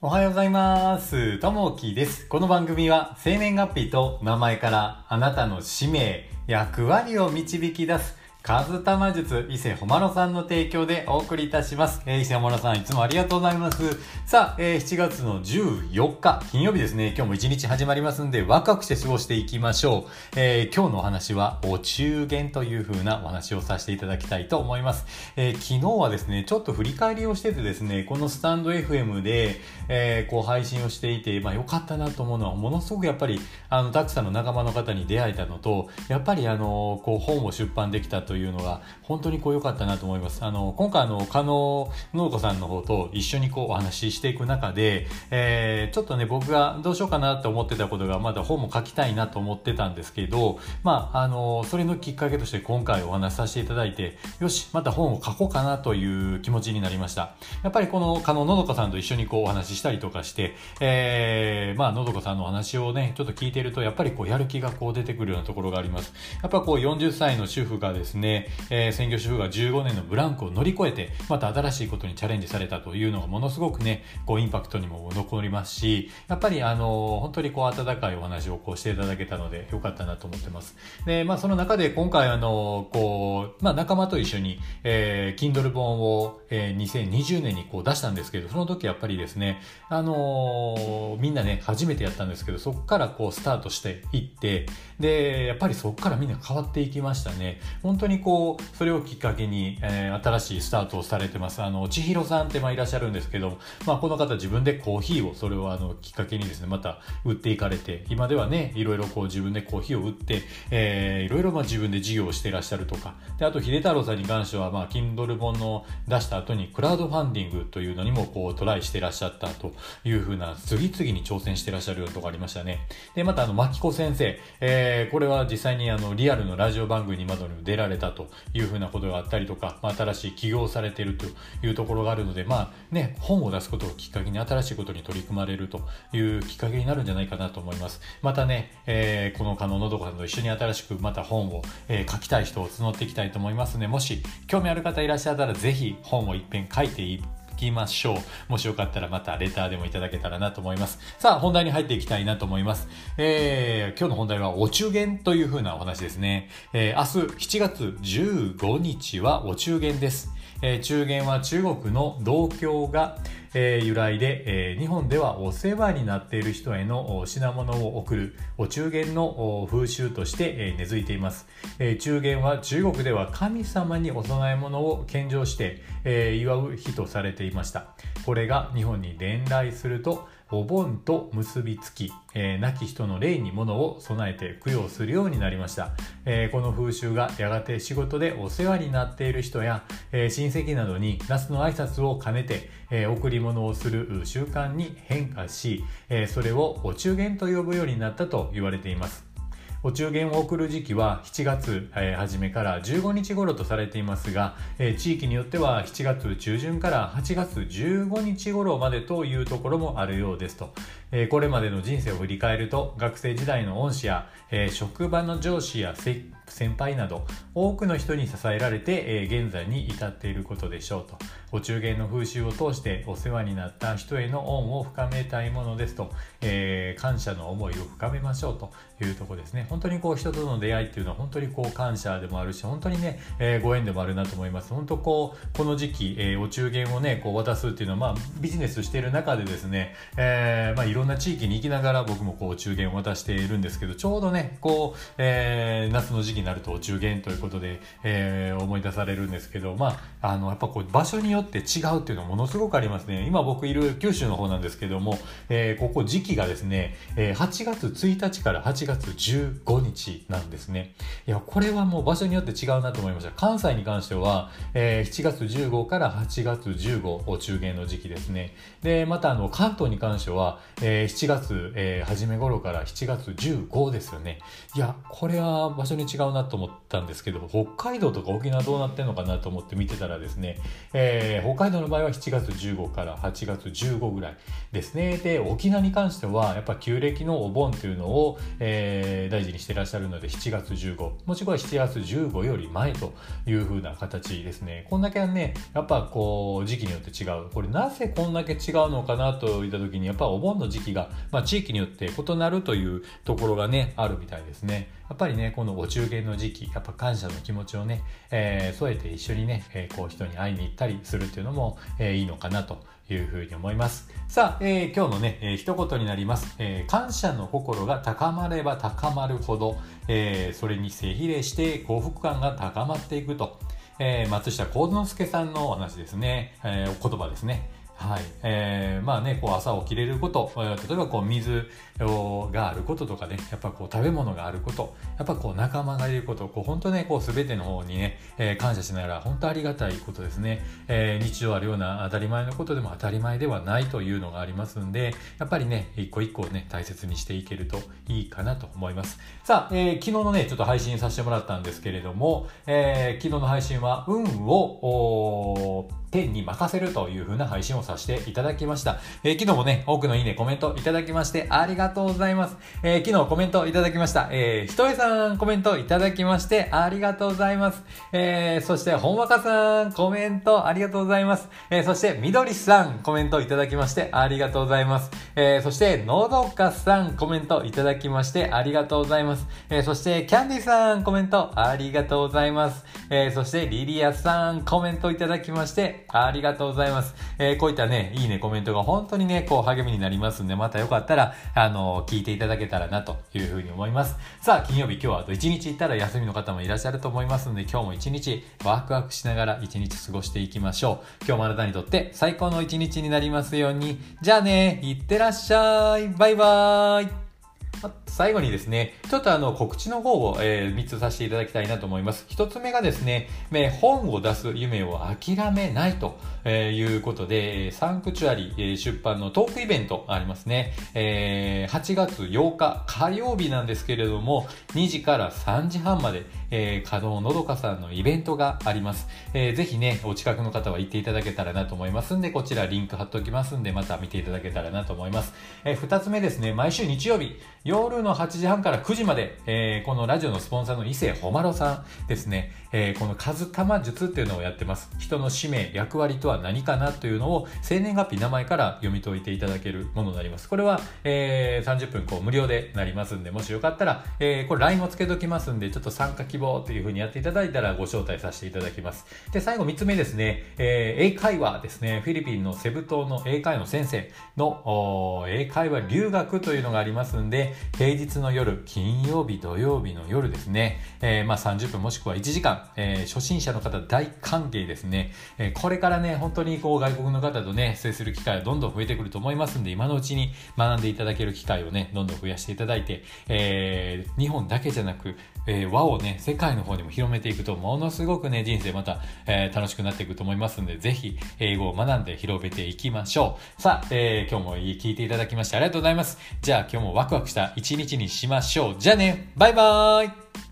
おはようございます。ともきです。この番組は生年月日と名前からあなたの使命、役割を導き出す、カズタマ術伊勢ほまろさんの提供でお送りいたします。えー伊勢ほまろさんいつもありがとうございます。さあ、えー7月の14日金曜日ですね。今日も一日始まりますんでワクワクして過ごしていきましょう。えー今日のお話はお中元という風なお話をさせていただきたいと思います。え昨日はですね、ちょっと振り返りをしててですね、このスタンド FM で、えこう配信をしていて、まあ良かったなと思うのは、ものすごくやっぱり、あの、たくさんの仲間の方に出会えたのと、やっぱりあの、こう本を出版できたといういうのが、本当にこう良かったなと思います。あの、今回あの、加納農子さんの方と一緒にこうお話ししていく中で、えーちょっとね、僕がどうしようかなと思ってたことが、まだ本も書きたいなと思ってたんですけど、まあ、あの、それのきっかけとして今回お話しさせていただいて、よし、また本を書こうかなという気持ちになりました。やっぱりこの加納のどかさんと一緒にこうお話ししたりとかして、えー、まあ、のどかさんのお話をね、ちょっと聞いてると、やっぱりこうやる気がこう出てくるようなところがあります。やっぱこう40歳の主婦がですね、えー専業主婦が15年のブランクを乗り越えて、また新しいことにチャレンジされたというのがものすごくね、こうインパクトにも残りますし、やっぱりあの、本当にこう温かいお話をこうしていただけたので、よかったなと思ってます。で、まあその中で今回あの、こう、まあ仲間と一緒に、えー、Kindle 本を、えー2020年にこう出したんですけど、その時やっぱりですね、あのーみんなね、初めてやったんですけど、そこからこうスタートしていって、で、やっぱりそこからみんな変わっていきましたね。本当にこう、それをきっかけに、えー新しいスタートをされてます。あの、千尋さんってまあいらっしゃるんですけど、まあこの方自分でコーヒーを、それをあの、きっかけにですね、また売っていかれて、今ではね、いろいろこう自分でコーヒーを売って、えーいろいろまあ自分で事業をしていらっしゃるとか、で、あと秀太郎さんに関しては、まあ、Kindle 本の出した後にクラウドファンディングというのにもこうトライしていらっしゃったというふうな、次々に挑戦していらっしゃるようなとこありましたね。で、またあの、牧子先生、えーこれは実際にあの、リアルのラジオ番組にまで出られたというふうなことがあったりとか、まあ、新しい起業されているというところがあるので、まあね、本を出すことをきっかけに新しいことに取り組まれるというきっかけになるんじゃないかなと思います。またね、えーこの加納のどかさんと一緒に新しくまた本を、えー書きたい人を募っていきたいと思いますので、もし興味ある方いらっしゃったらぜひ本を一遍書いていきましょう。もしよかったらまたレターでもいただけたらなと思います。さあ、本題に入っていきたいなと思います。えー今日の本題はお中元という風なお話ですね。えー明日7月15日はお中元です。え中元は中国の道教が、え由来で、え日本ではお世話になっている人への品物を送るお中元の風習として、え根付いています、え中元は中国では神様にお供え物を献上して、え祝う日とされていました。これが日本に伝来するとお盆と結びつき、えー亡き人の霊に物を備えて供養するようになりました、えーこの風習がやがて仕事でお世話になっている人や、えー親戚などに夏の挨拶を兼ねて、え贈り物をする習慣に変化し、えそれをお中元と呼ぶようになったと言われています。お中元を送る時期は7月、えー初めから15日頃とされていますが、えー地域によっては7月中旬から8月15日頃までというところもあるようですと、えーこれまでの人生を振り返ると学生時代の恩師や、えー職場の上司や先輩など多くの人に支えられて、えー現在に至っていることでしょうと。お中元の風習を通してお世話になった人への恩を深めたいものですと、え感謝の思いを深めましょうというところですね。本当にこう人との出会いっていうのは本当にこう感謝でもあるし本当にね、えご縁でもあるなと思います。本当こうこの時期、えお中元をねこう渡すっていうのはまあビジネスしている中でですね、えーまあろんな地域に行きながら僕もこう中元を渡しているんですけどちょうどねこう、えー夏の時期になるとお中元ということで、えー思い出されるんですけどまああのやっぱこう場所によって違うっていうのはものすごくありますね。今僕いる九州の方なんですけども、えーここ時期がですね、えー8月1日から8月15日なんですね。いやこれはもう場所によって違うなと思いました。関西に関しては、えー7月15から8月15お中元の時期ですね。でまたあの関東に関しては、えー、7月、えー、初め頃から7月15ですよね。いや、これは場所に違うなと思ったんですけど、北海道とか沖縄どうなってんのかなと思って見てたらですね、えー、北海道の場合は7月15から8月15ぐらいですね。で、沖縄に関しては、やっぱ旧暦のお盆というのを、えー、大事にしてらっしゃるので、7月15、もしくは7月15より前という風な形ですね。こんだけはね、やっぱこう、時期によって違う。これなぜこんだけ違うのかなといった時に、やっぱお盆の時期時期が、まあ、地域によって異なるというところがね、あるみたいですね。やっぱりね、このお中元の時期、やっぱ感謝の気持ちをね、えー、添えて一緒にね、えー、こう人に会いに行ったりするっていうのも、えー、いいのかなというふうに思います。さあ、えー、今日のね、えー、一言になります、えー。感謝の心が高まれば高まるほど、えー、それに正比例して幸福感が高まっていくと。えー、松下幸之助さんのお話ですね、えー、言葉ですね。はい。えー、まあね、こう朝起きれること、例えばこう水があることとかね、やっぱこう食べ物があること、やっぱこう仲間がいること、こう本当ね、こうすべての方にね、えー、感謝しながら本当ありがたいことですね。えー、日常あるような当たり前のことでも当たり前ではないというのがありますんで、やっぱりね、一個一個ね、大切にしていけるといいかなと思います。さあ、えー、昨日のね、ちょっと配信させてもらったんですけれども、えー、昨日の配信は運を、天に任せるという風な配信をさせていただきました。えー、昨日もね、多くのいいね、コメントいただきましてありがとうございます。えー、昨日コメントいただきました。えー、ひとえさんコメントいただきましてありがとうございます。えー、そして、ほんわかさんコメントありがとうございます。えー、そして、みどりさんコメントいただきましてありがとうございます。えー、そして、のどかさんコメントいただきましてありがとうございます。えー、そして、キャンディさんコメントありがとうございます。えー、そして、リリアさんコメントいただきましてありがとうございます。えー、こういったね、いいね、コメントが本当にね、こう励みになりますんで、またよかったら、あのー、聞いていただけたらなというふうに思います。さあ、金曜日今日はあと1日行ったら休みの方もいらっしゃると思いますんで、今日も1日ワクワクしながら1日過ごしていきましょう。今日もあなたにとって最高の1日になりますように。じゃあね、いってらっしゃい。バイバーイ。最後にですね、ちょっとあの告知の方を、えー、3つさせていただきたいなと思います。1つ目がですね、本を出す夢を諦めないということで、サンクチュアリ出版のトークイベントありますね。えー、8月8日火曜日なんですけれども、2時から3時半まで、えー、稼働のどかさんのイベントがあります。えー、ぜひね、お近くの方は行っていただけたらなと思いますんで、こちらリンク貼っておきますんで、また見ていただけたらなと思います。えー、2つ目ですね、毎週日曜日、夜の8時半から9時まで、えー、このラジオのスポンサーの伊勢ほまろさんですね、えー、この数玉術っていうのをやってます。人の使命、役割とは何かなというのを生年月日、名前から読み解いていただけるものになります。これは、えー、30分こう無料でなりますんで、もしよかったら、えー、これ LINE もつけときますんで、ちょっと参加希望というふうにやっていただいたらご招待させていただきます。で、最後3つ目ですね、えー、英会話ですね、フィリピンのセブ島の英会話の先生の英会話留学というのがありますんで、平日の夜、金曜日、土曜日の夜ですね、えー、まあ30分もしくは1時間、えー、初心者の方大歓迎ですね、えー、これからね、本当にこう外国の方とね、接する機会がどんどん増えてくると思いますんで、今のうちに学んでいただける機会をね、どんどん増やしていただいて、えー、日本だけじゃなく、えー、和をね、世界の方にも広めていくと、ものすごくね、人生また、えー、楽しくなっていくと思いますんで、ぜひ、英語を学んで広めていきましょう。さあ、えー、今日も聞いていただきましてありがとうございます。じゃあ今日もワクワクした。一日にしましょう。じゃあね、バイバーイ。